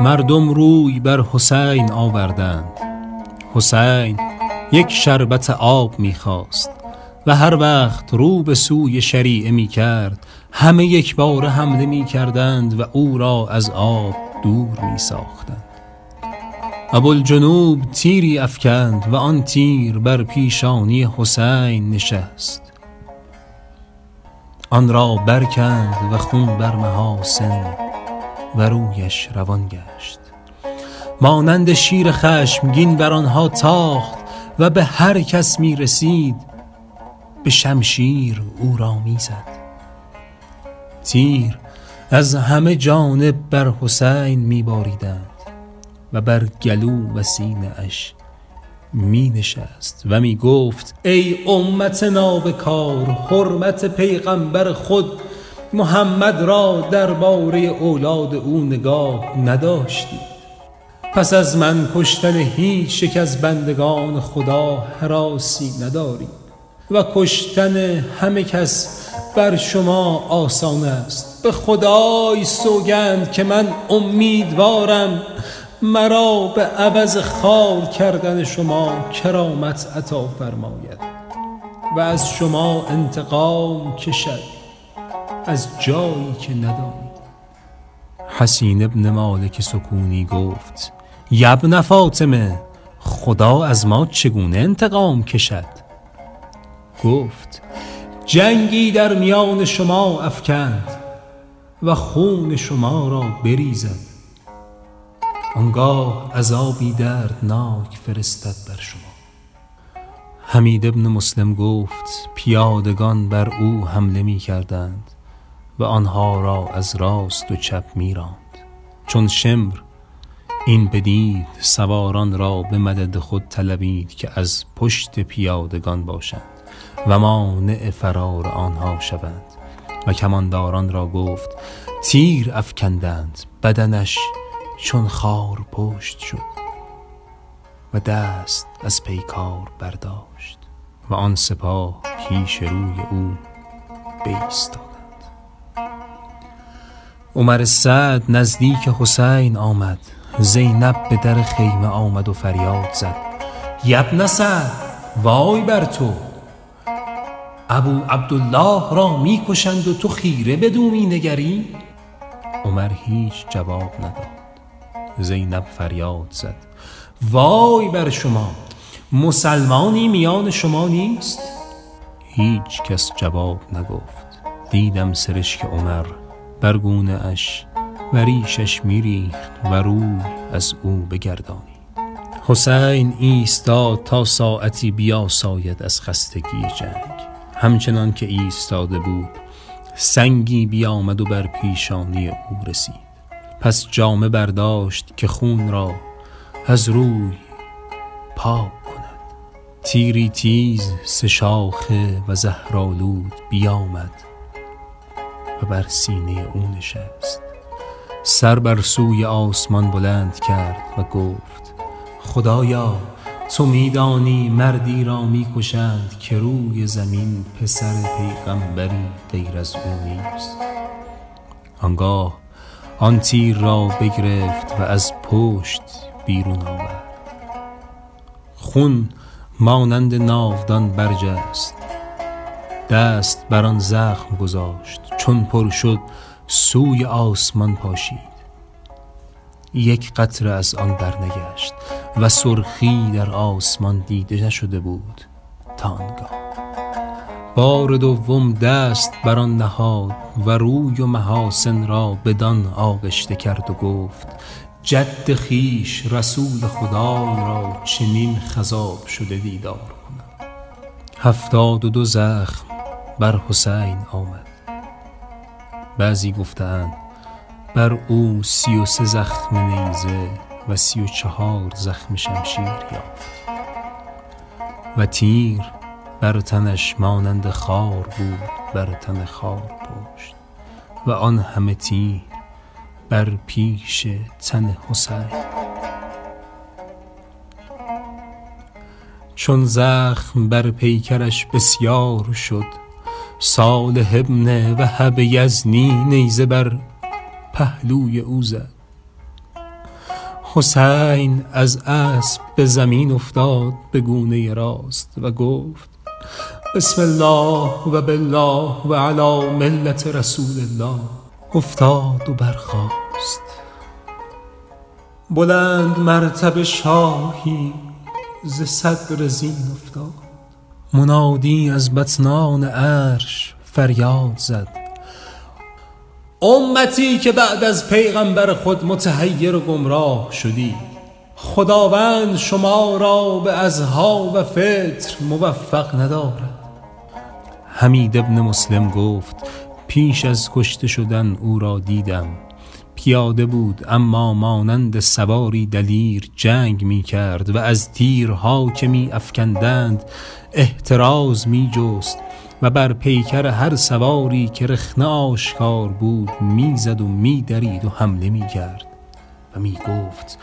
مردم روی بر حسین آوردند. حسین یک شربت آب می‌خواست و هر وقت رو به سوی شریعه می کرد همه یک بار حمله می کردند و او را از آب دور می ساختند ابوالجنوب تیری افکند و آن تیر بر پیشانی حسین نشست. آن را برکند و خون بر محاسن و رویش روان گشت. مانند شیر خشمگین بر آنها تاخت و به هر کس می رسید به شمشیر او را می زد. تیر از همه جانب بر حسین می باریدند و بر گلو و سینه اش می نشست و می گفت ای امت نابکار حرمت پیغمبر خود محمد را درباره اولاد او نگاه نداشتید. پس از من کشتن هیچ یک از بندگان خدا حراسی ندارید و کشتن همه کس بر شما آسان است. به خدای سوگند که من امیدوارم مرا به عوض خال کردن شما کرامت عطا فرماید و از شما انتقام کشد. از جایی که ندانید حسین ابن مالک سکونی گفت یبن فاطمه خدا از ما چگونه انتقام کشد؟ گفت جنگی در میان شما افکند و خون شما را بریزد. آنگاه عذابی دردناک فرستد بر شما. حمید ابن مسلم گفت پیادگان بر او حمله می کردند و آنها را از راست و چپ میراند. چون شمر این بدید سواران را به مدد خود طلبید که از پشت پیادگان باشند و مانع فرار آنها شوند. و کمانداران را گفت تیر افکندند بدنش چون خار پشت شد و دست از پیکار برداشت و آن سپاه پیش روی او بیستاد عمر سعد نزدیک حسین آمد. زینب به در خیمه آمد و فریاد زد. یبن سعد وای بر تو. ابو عبدالله را می‌کشند و تو خیره بدو می نگری عمر هیچ جواب نداد. زینب فریاد زد. وای بر شما مسلمانی میان شما نیست؟ هیچ کس جواب نگفت. دیدم سرشک عمر برگونه اش و ریشش میریخت و روی از او بگردانی حسین ایستاد تا ساعتی بیاساید از خستگی جنگ. همچنان که ایستاده بود سنگی بیامد و بر پیشانی او رسید. پس جامه برداشت که خون را از روی پاک کند. تیری تیز سه شاخه و زهرالود بیامد. و بر سینه او نشست. سر بر سوی آسمان بلند کرد و گفت خدایا تو میدانی مردی را می‌کشند که روی زمین پسر پیغمبری غیر از او نیست. آنگاه آن تیر را بگرفت و از پشت بیرون آورد. خون مانند ناودان برجست. دست بر آن زخم گذاشت. چون پر شد سوی آسمان پاشید. یک قطره از آن برنگشت و سرخی در آسمان دیده نشده بود تا آنگاه. بار دوم دست بر آن نهاد و روی و محاسن را بدان آغشته کرد و گفت جد خیش رسول خدای را چنین خذاب شده دیدار کنم. هفتاد و دو زخم بر حسین آمد. بعضی گفتند بر او سی و سه زخم نیزه و سی و چهار زخم شمشیر یافت. و تیر بر تنش مانند خار بود بر تن خار پشت. و آن همه تیر بر پیش تن حسین. چون زخم بر پیکرش بسیار شد صالح ابن وهب یزنی نیزه بر پهلوی او زد. حسین از اسب به زمین افتاد به گونه راست و گفت بسم الله و بالله و علی ملت رسول الله. افتاد و برخاست. بلند مرتب شاهی ز صدر زین افتاد. منادی از بطنان عرش فریاد زد. امتی که بعد از پیغمبر خود متحیر و گمراه شدید خداوند شما را به ازها و فطر موفق ندارد. حمید ابن مسلم گفت پیش از کشته شدن او را دیدم. پیاده بود اما مانند سواری دلیر جنگ می کرد و از تیرها که می افکندند احتراز می جست و بر پیکر هر سواری که رخنه آشکار بود می‌زد و میدرید و حمله می کرد و می گفت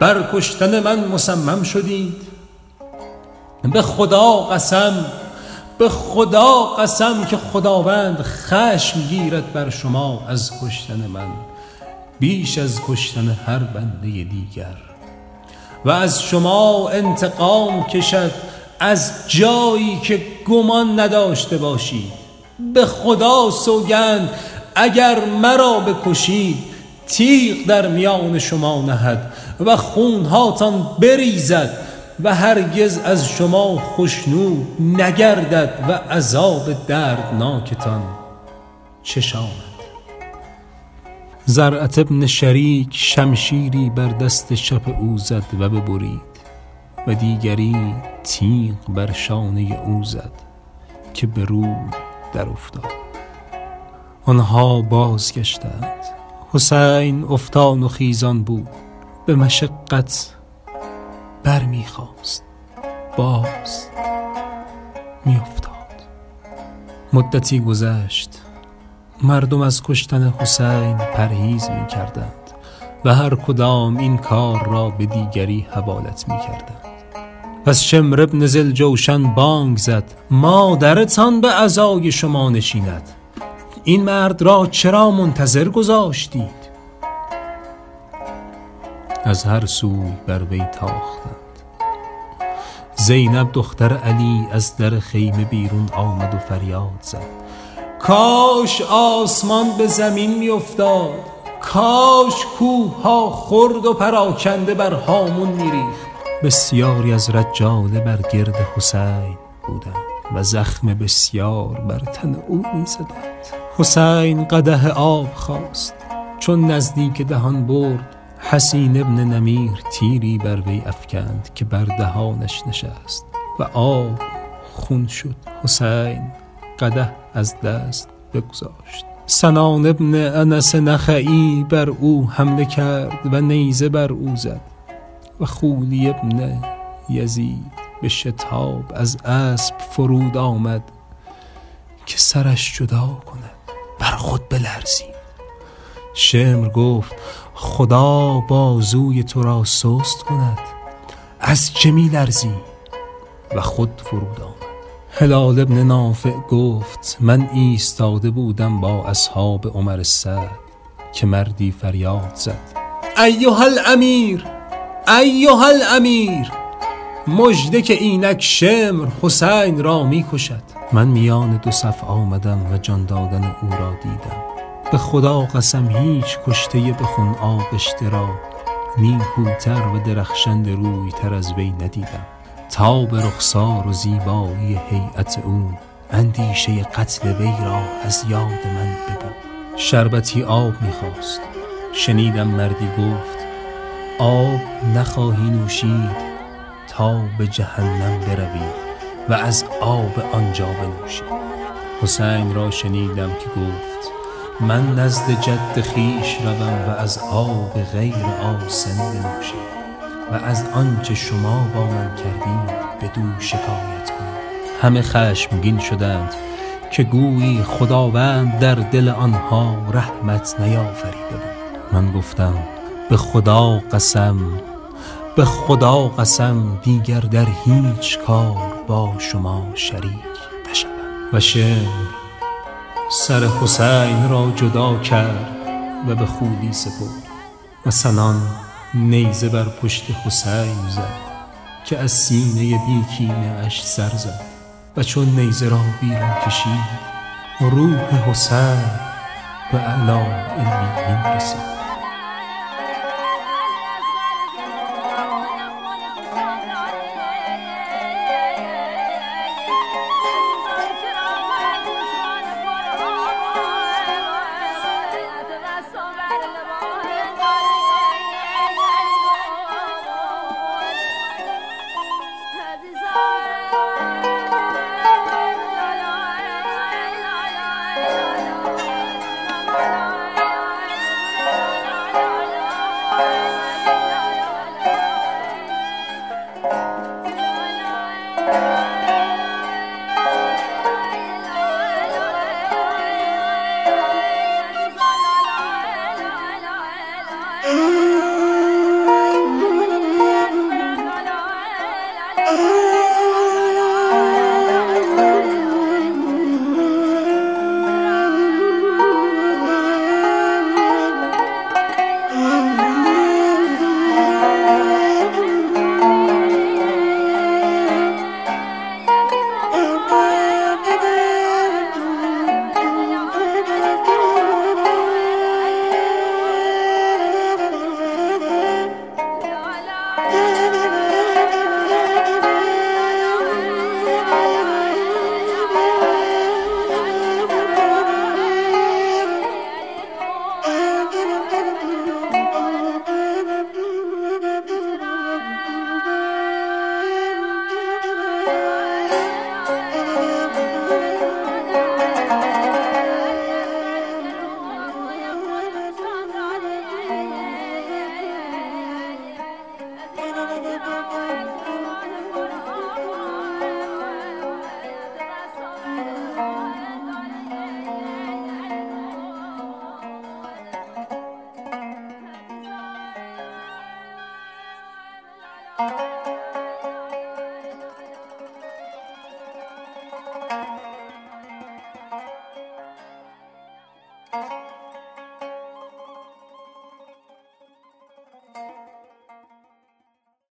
بر کشتن من مصمم شدید به خدا قسم به خدا قسم که خداوند خشم گیرد بر شما از کشتن من. بیش از کشتن هر بنده دیگر. و از شما انتقام کشد از جایی که گمان نداشته باشید. به خدا سوگند اگر مرا بکشید تیغ در میان شما نهد و خونهاتان بریزد و هرگز از شما خشنود نگردد و عذاب دردناکتان چشاند زرعت ابن شریک شمشیری بر دست چپ او زد و ببرید و دیگری تیغ بر شانه او زد که به در افتاد. آنها بازگشتند. حسین افتان و خیزان بود. به مشقت بر می‌خواست باز میافتاد. مدتی گذشت. مردم از کشتن حسین پرهیز می کردند و هر کدام این کار را به دیگری حوالت می کردند پس شمر ابن زل جوشن بانگ زد مادرتان به عزای شما نشیند. این مرد را چرا منتظر گذاشتید؟ از هر سوی بر وی تاختند. زینب دختر علی از در خیمه بیرون آمد و فریاد زد. کاش آسمان به زمین می افتاد کاش کوه ها خرد و پراکنده بر هامون میریخت. بسیاری از رجاله بر گرد حسین بودند و زخم بسیار بر تن او می زدند حسین قده آب خواست چون نزدیک دهان برد حسین ابن نمیر تیری بر وی افکند که بر دهانش نشست و آب خون شد. حسین قده از دست بگذاشت. سنان ابن انس نخعی بر او حمله کرد و نیزه بر او زد و خولی ابن یزید به شتاب از اسب فرود آمد که سرش جدا کند. بر خود بلرزید. شمر گفت خدا بازوی تو را سست کند. از چه می لرزی و خود فرود آمد. هلال ابن نافع گفت من ایستاده بودم با اصحاب عمر سعد که مردی فریاد زد. ایها الامیر ایها الامیر مژده که اینک شمر حسین را می کشد من میان دو صف آمدم و جان دادن او را دیدم. به خدا قسم هیچ کشته به خون آغشته را نیکوتر و درخشند روی تر از وی ندیدم. تا به رخسار و زیبایی هیئت او اندیشه قتل وی را از یاد من ببرد شربتی آب می‌خواست. شنیدم مردی گفت آب نخواهی نوشید تا به جهنم بروی و از آب آنجا بنوشید حسین را شنیدم که گفت من نزد جد خیش روم و از آب غیر آسن بنوشم و از آنچه شما با من کردید به دو شکایت کنم همه خشمگین شدند که گویی خداوند در دل آنها رحمت نیافریده بود. من گفتم به خدا قسم به خدا قسم دیگر در هیچ کار با شما شریک نشوم. و شعر سر حسین را جدا کرد و به خودی سپرد. و سنان نیزه بر پشت حسین زد که از سینه بیکینه اش سر زد. و چون نیزه را بیرون کشید روح حسین به علا علمیین رسید